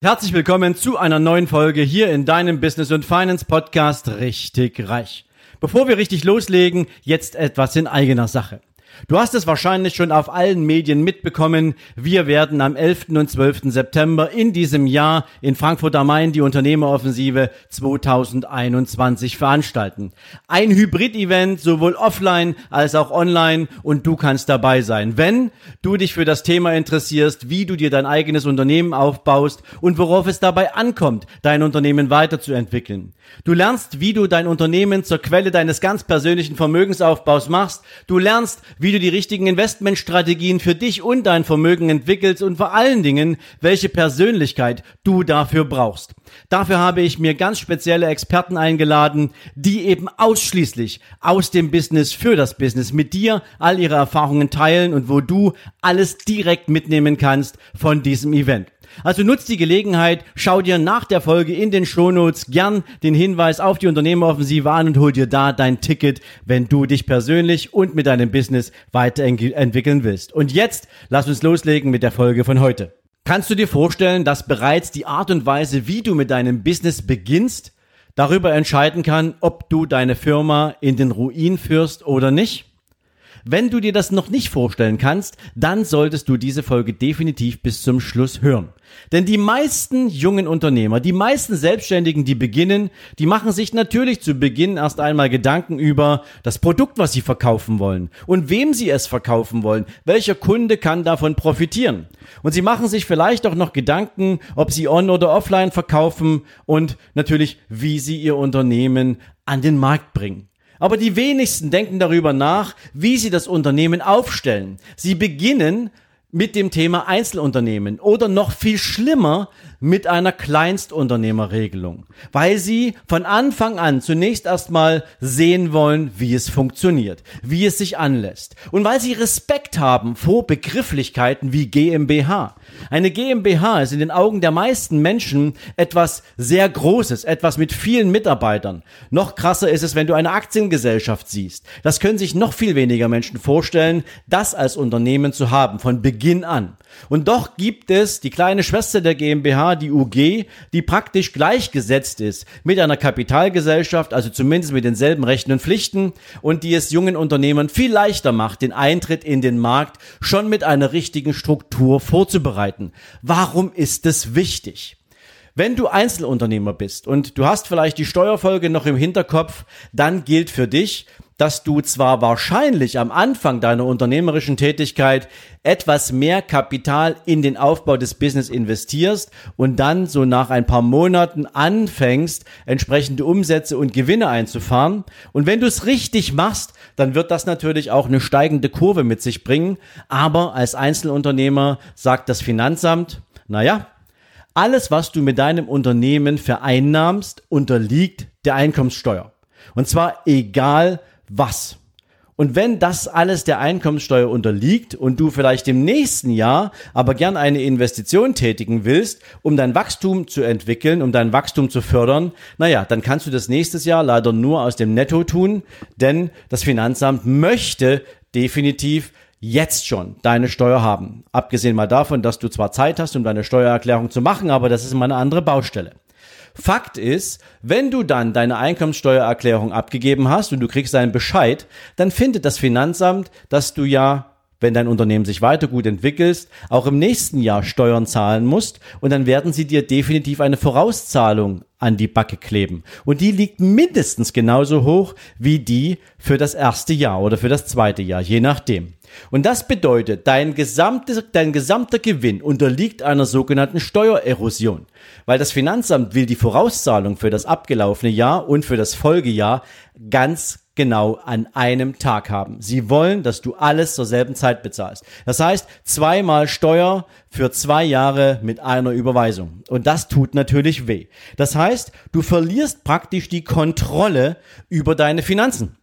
Herzlich willkommen zu einer neuen Folge hier in deinem Business und Finance Podcast Richtig Reich. Bevor wir richtig loslegen, jetzt etwas in eigener Sache. Du hast es wahrscheinlich schon auf allen Medien mitbekommen. Wir werden am 11. und 12. September in diesem Jahr in Frankfurt am Main die Unternehmeroffensive 2021 veranstalten. Ein Hybrid-Event, sowohl offline als auch online und du kannst dabei sein. Wenn du dich für das Thema interessierst, wie du dir dein eigenes Unternehmen aufbaust und worauf es dabei ankommt, dein Unternehmen weiterzuentwickeln. Du lernst, wie du dein Unternehmen zur Quelle deines ganz persönlichen Vermögensaufbaus machst. Du lernst, wie du die richtigen Investmentstrategien für dich und dein Vermögen entwickelst und vor allen Dingen, welche Persönlichkeit du dafür brauchst. Dafür habe ich mir ganz spezielle Experten eingeladen, die eben ausschließlich aus dem Business für das Business mit dir all ihre Erfahrungen teilen und wo du alles direkt mitnehmen kannst von diesem Event. Also nutzt die Gelegenheit, schau dir nach der Folge in den Shownotes gern den Hinweis auf die Unternehmeroffensive an und hol dir da dein Ticket, wenn du dich persönlich und mit deinem Business weiterentwickeln willst. Und jetzt lass uns loslegen mit der Folge von heute. Kannst du dir vorstellen, dass bereits die Art und Weise, wie du mit deinem Business beginnst, darüber entscheiden kann, ob du deine Firma in den Ruin führst oder nicht? Wenn du dir das noch nicht vorstellen kannst, dann solltest du diese Folge definitiv bis zum Schluss hören. Denn die meisten jungen Unternehmer, die meisten Selbstständigen, die beginnen, die machen sich natürlich zu Beginn erst einmal Gedanken über das Produkt, was sie verkaufen wollen und wem sie es verkaufen wollen. Welcher Kunde kann davon profitieren? Und sie machen sich vielleicht auch noch Gedanken, ob sie on oder offline verkaufen und natürlich, wie sie ihr Unternehmen an den Markt bringen. Aber die wenigsten denken darüber nach, wie sie das Unternehmen aufstellen. Sie beginnen mit dem Thema Einzelunternehmen oder noch viel schlimmer mit einer Kleinstunternehmerregelung, weil sie von Anfang an zunächst erstmal sehen wollen, wie es funktioniert, wie es sich anlässt und weil sie Respekt haben vor Begrifflichkeiten wie GmbH. Eine GmbH ist in den Augen der meisten Menschen etwas sehr Großes, etwas mit vielen Mitarbeitern. Noch krasser ist es, wenn du eine Aktiengesellschaft siehst. Das können sich noch viel weniger Menschen vorstellen, das als Unternehmen zu haben, von Beginn an. Und doch gibt es die kleine Schwester der GmbH, die UG, die praktisch gleichgesetzt ist mit einer Kapitalgesellschaft, also zumindest mit denselben Rechten und Pflichten und die es jungen Unternehmern viel leichter macht, den Eintritt in den Markt schon mit einer richtigen Struktur vorzubereiten. Warum ist es wichtig? Wenn du Einzelunternehmer bist und du hast vielleicht die Steuerfolge noch im Hinterkopf, dann gilt für dich, dass du zwar wahrscheinlich am Anfang deiner unternehmerischen Tätigkeit etwas mehr Kapital in den Aufbau des Business investierst und dann so nach ein paar Monaten anfängst, entsprechende Umsätze und Gewinne einzufahren. Und wenn du es richtig machst, dann wird das natürlich auch eine steigende Kurve mit sich bringen. Aber als Einzelunternehmer sagt das Finanzamt, naja, alles, was du mit deinem Unternehmen vereinnahmst, unterliegt der Einkommenssteuer. Und zwar egal, was. Und wenn das alles der Einkommenssteuer unterliegt und du vielleicht im nächsten Jahr aber gern eine Investition tätigen willst, um dein Wachstum zu entwickeln, um dein Wachstum zu fördern, naja, dann kannst du das nächstes Jahr leider nur aus dem Netto tun, denn das Finanzamt möchte definitiv jetzt schon deine Steuer haben. Abgesehen mal davon, dass du zwar Zeit hast, um deine Steuererklärung zu machen, aber das ist immer eine andere Baustelle. Fakt ist, wenn du dann deine Einkommenssteuererklärung abgegeben hast und du kriegst einen Bescheid, dann findet das Finanzamt, dass du ja wenn dein Unternehmen sich weiter gut entwickelst, auch im nächsten Jahr Steuern zahlen musst und dann werden sie dir definitiv eine Vorauszahlung an die Backe kleben. Und die liegt mindestens genauso hoch wie die für das erste Jahr oder für das zweite Jahr, je nachdem. Und das bedeutet, dein, gesamte, dein gesamter Gewinn unterliegt einer sogenannten Steuererosion, weil das Finanzamt will die Vorauszahlung für das abgelaufene Jahr und für das Folgejahr ganz genau an einem Tag haben. Sie wollen, dass du alles zur selben Zeit bezahlst. Das heißt, zweimal Steuer für zwei Jahre mit einer Überweisung. Und das tut natürlich weh. Das heißt, du verlierst praktisch die Kontrolle über deine Finanzen.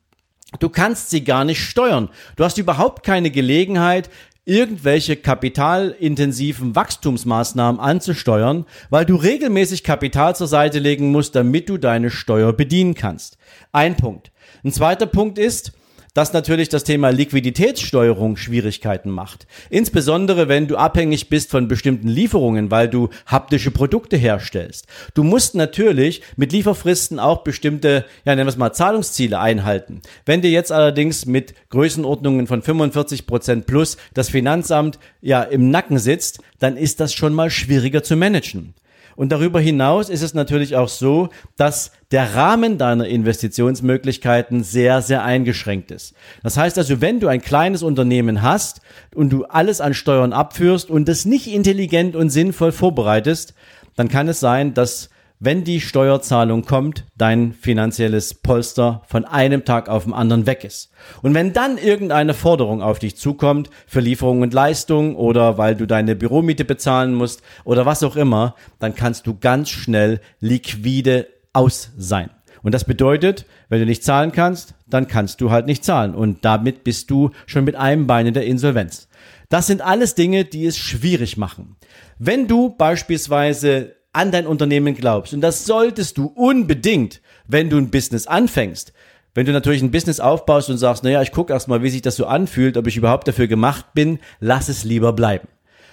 Du kannst sie gar nicht steuern. Du hast überhaupt keine Gelegenheit, irgendwelche kapitalintensiven Wachstumsmaßnahmen anzusteuern, weil du regelmäßig Kapital zur Seite legen musst, damit du deine Steuer bedienen kannst. Ein Punkt. Ein zweiter Punkt ist, dass natürlich das Thema Liquiditätssteuerung Schwierigkeiten macht. Insbesondere wenn du abhängig bist von bestimmten Lieferungen, weil du haptische Produkte herstellst. Du musst natürlich mit Lieferfristen auch bestimmte, ja nennen wir es mal, Zahlungsziele einhalten. Wenn dir jetzt allerdings mit Größenordnungen von 45 Prozent plus das Finanzamt ja im Nacken sitzt, dann ist das schon mal schwieriger zu managen. Und darüber hinaus ist es natürlich auch so, dass der Rahmen deiner Investitionsmöglichkeiten sehr, sehr eingeschränkt ist. Das heißt also, wenn du ein kleines Unternehmen hast und du alles an Steuern abführst und es nicht intelligent und sinnvoll vorbereitest, dann kann es sein, dass wenn die Steuerzahlung kommt, dein finanzielles Polster von einem Tag auf den anderen weg ist. Und wenn dann irgendeine Forderung auf dich zukommt für Lieferung und Leistung oder weil du deine Büromiete bezahlen musst oder was auch immer, dann kannst du ganz schnell liquide aus sein. Und das bedeutet, wenn du nicht zahlen kannst, dann kannst du halt nicht zahlen. Und damit bist du schon mit einem Bein in der Insolvenz. Das sind alles Dinge, die es schwierig machen. Wenn du beispielsweise an dein Unternehmen glaubst. Und das solltest du unbedingt, wenn du ein Business anfängst. Wenn du natürlich ein Business aufbaust und sagst, naja, ich gucke erstmal, wie sich das so anfühlt, ob ich überhaupt dafür gemacht bin, lass es lieber bleiben.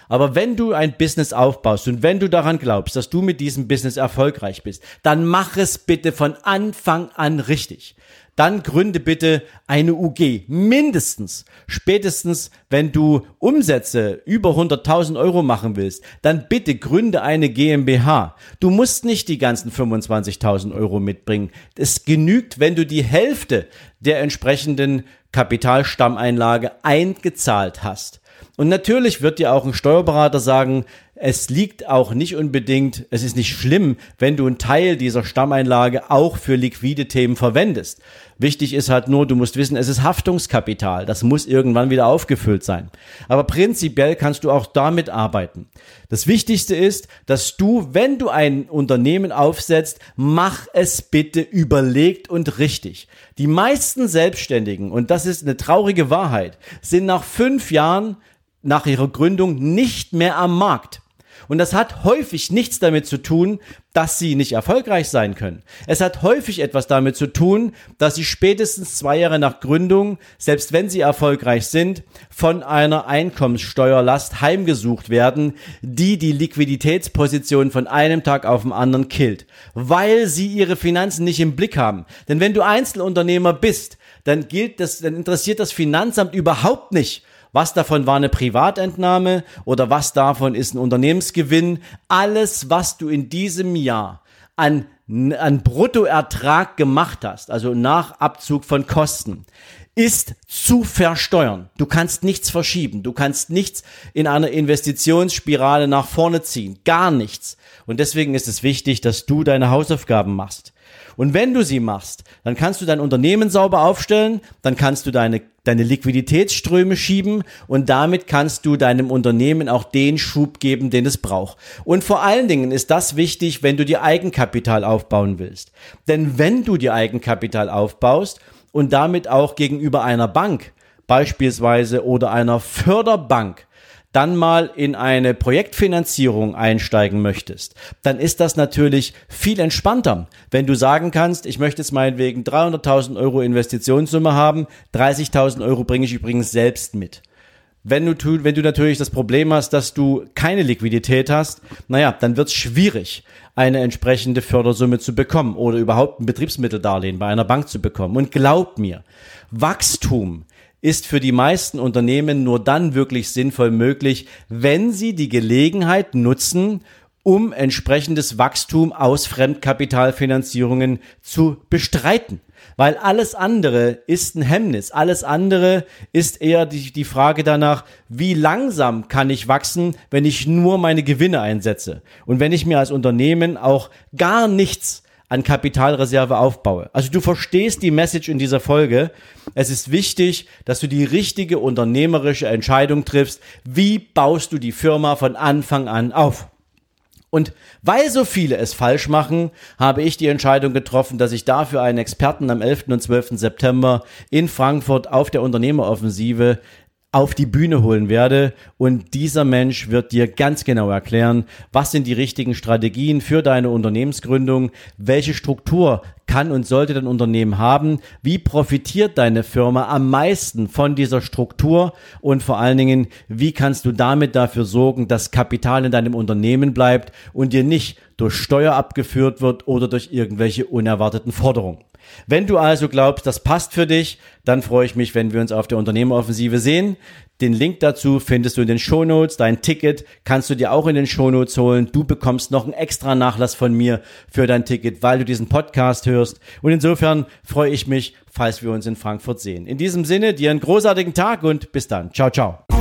Aber wenn du ein Business aufbaust und wenn du daran glaubst, dass du mit diesem Business erfolgreich bist, dann mach es bitte von Anfang an richtig dann gründe bitte eine UG. Mindestens. Spätestens, wenn du Umsätze über 100.000 Euro machen willst, dann bitte gründe eine GmbH. Du musst nicht die ganzen 25.000 Euro mitbringen. Es genügt, wenn du die Hälfte der entsprechenden Kapitalstammeinlage eingezahlt hast. Und natürlich wird dir auch ein Steuerberater sagen, es liegt auch nicht unbedingt, es ist nicht schlimm, wenn du einen Teil dieser Stammeinlage auch für liquide Themen verwendest. Wichtig ist halt nur, du musst wissen, es ist Haftungskapital. Das muss irgendwann wieder aufgefüllt sein. Aber prinzipiell kannst du auch damit arbeiten. Das Wichtigste ist, dass du, wenn du ein Unternehmen aufsetzt, mach es bitte überlegt und richtig. Die meisten Selbstständigen, und das ist eine traurige Wahrheit, sind nach fünf Jahren nach ihrer Gründung nicht mehr am Markt. Und das hat häufig nichts damit zu tun, dass sie nicht erfolgreich sein können. Es hat häufig etwas damit zu tun, dass sie spätestens zwei Jahre nach Gründung, selbst wenn sie erfolgreich sind, von einer Einkommenssteuerlast heimgesucht werden, die die Liquiditätsposition von einem Tag auf den anderen killt, weil sie ihre Finanzen nicht im Blick haben. Denn wenn du Einzelunternehmer bist, dann gilt das, dann interessiert das Finanzamt überhaupt nicht, was davon war eine Privatentnahme oder was davon ist ein Unternehmensgewinn. Alles, was du in diesem Jahr an, an Bruttoertrag gemacht hast, also nach Abzug von Kosten, ist zu versteuern. Du kannst nichts verschieben. Du kannst nichts in einer Investitionsspirale nach vorne ziehen. Gar nichts. Und deswegen ist es wichtig, dass du deine Hausaufgaben machst. Und wenn du sie machst, dann kannst du dein Unternehmen sauber aufstellen, dann kannst du deine, deine Liquiditätsströme schieben und damit kannst du deinem Unternehmen auch den Schub geben, den es braucht. Und vor allen Dingen ist das wichtig, wenn du dir Eigenkapital aufbauen willst. Denn wenn du dir Eigenkapital aufbaust und damit auch gegenüber einer Bank beispielsweise oder einer Förderbank dann mal in eine Projektfinanzierung einsteigen möchtest, dann ist das natürlich viel entspannter, wenn du sagen kannst, ich möchte jetzt meinetwegen 300.000 Euro Investitionssumme haben, 30.000 Euro bringe ich übrigens selbst mit. Wenn du, wenn du natürlich das Problem hast, dass du keine Liquidität hast, naja, dann wird es schwierig, eine entsprechende Fördersumme zu bekommen oder überhaupt ein Betriebsmitteldarlehen bei einer Bank zu bekommen. Und glaub mir, Wachstum ist für die meisten Unternehmen nur dann wirklich sinnvoll möglich, wenn sie die Gelegenheit nutzen, um entsprechendes Wachstum aus Fremdkapitalfinanzierungen zu bestreiten. Weil alles andere ist ein Hemmnis. Alles andere ist eher die, die Frage danach, wie langsam kann ich wachsen, wenn ich nur meine Gewinne einsetze. Und wenn ich mir als Unternehmen auch gar nichts an Kapitalreserve aufbaue. Also du verstehst die Message in dieser Folge. Es ist wichtig, dass du die richtige unternehmerische Entscheidung triffst. Wie baust du die Firma von Anfang an auf? Und weil so viele es falsch machen, habe ich die Entscheidung getroffen, dass ich dafür einen Experten am 11. und 12. September in Frankfurt auf der Unternehmeroffensive auf die Bühne holen werde und dieser Mensch wird dir ganz genau erklären, was sind die richtigen Strategien für deine Unternehmensgründung, welche Struktur kann und sollte dein Unternehmen haben, wie profitiert deine Firma am meisten von dieser Struktur und vor allen Dingen, wie kannst du damit dafür sorgen, dass Kapital in deinem Unternehmen bleibt und dir nicht durch Steuer abgeführt wird oder durch irgendwelche unerwarteten Forderungen. Wenn du also glaubst, das passt für dich, dann freue ich mich, wenn wir uns auf der Unternehmeroffensive sehen. Den Link dazu findest du in den Shownotes. Dein Ticket kannst du dir auch in den Shownotes holen. Du bekommst noch einen extra Nachlass von mir für dein Ticket, weil du diesen Podcast hörst. Und insofern freue ich mich, falls wir uns in Frankfurt sehen. In diesem Sinne, dir einen großartigen Tag und bis dann. Ciao, ciao.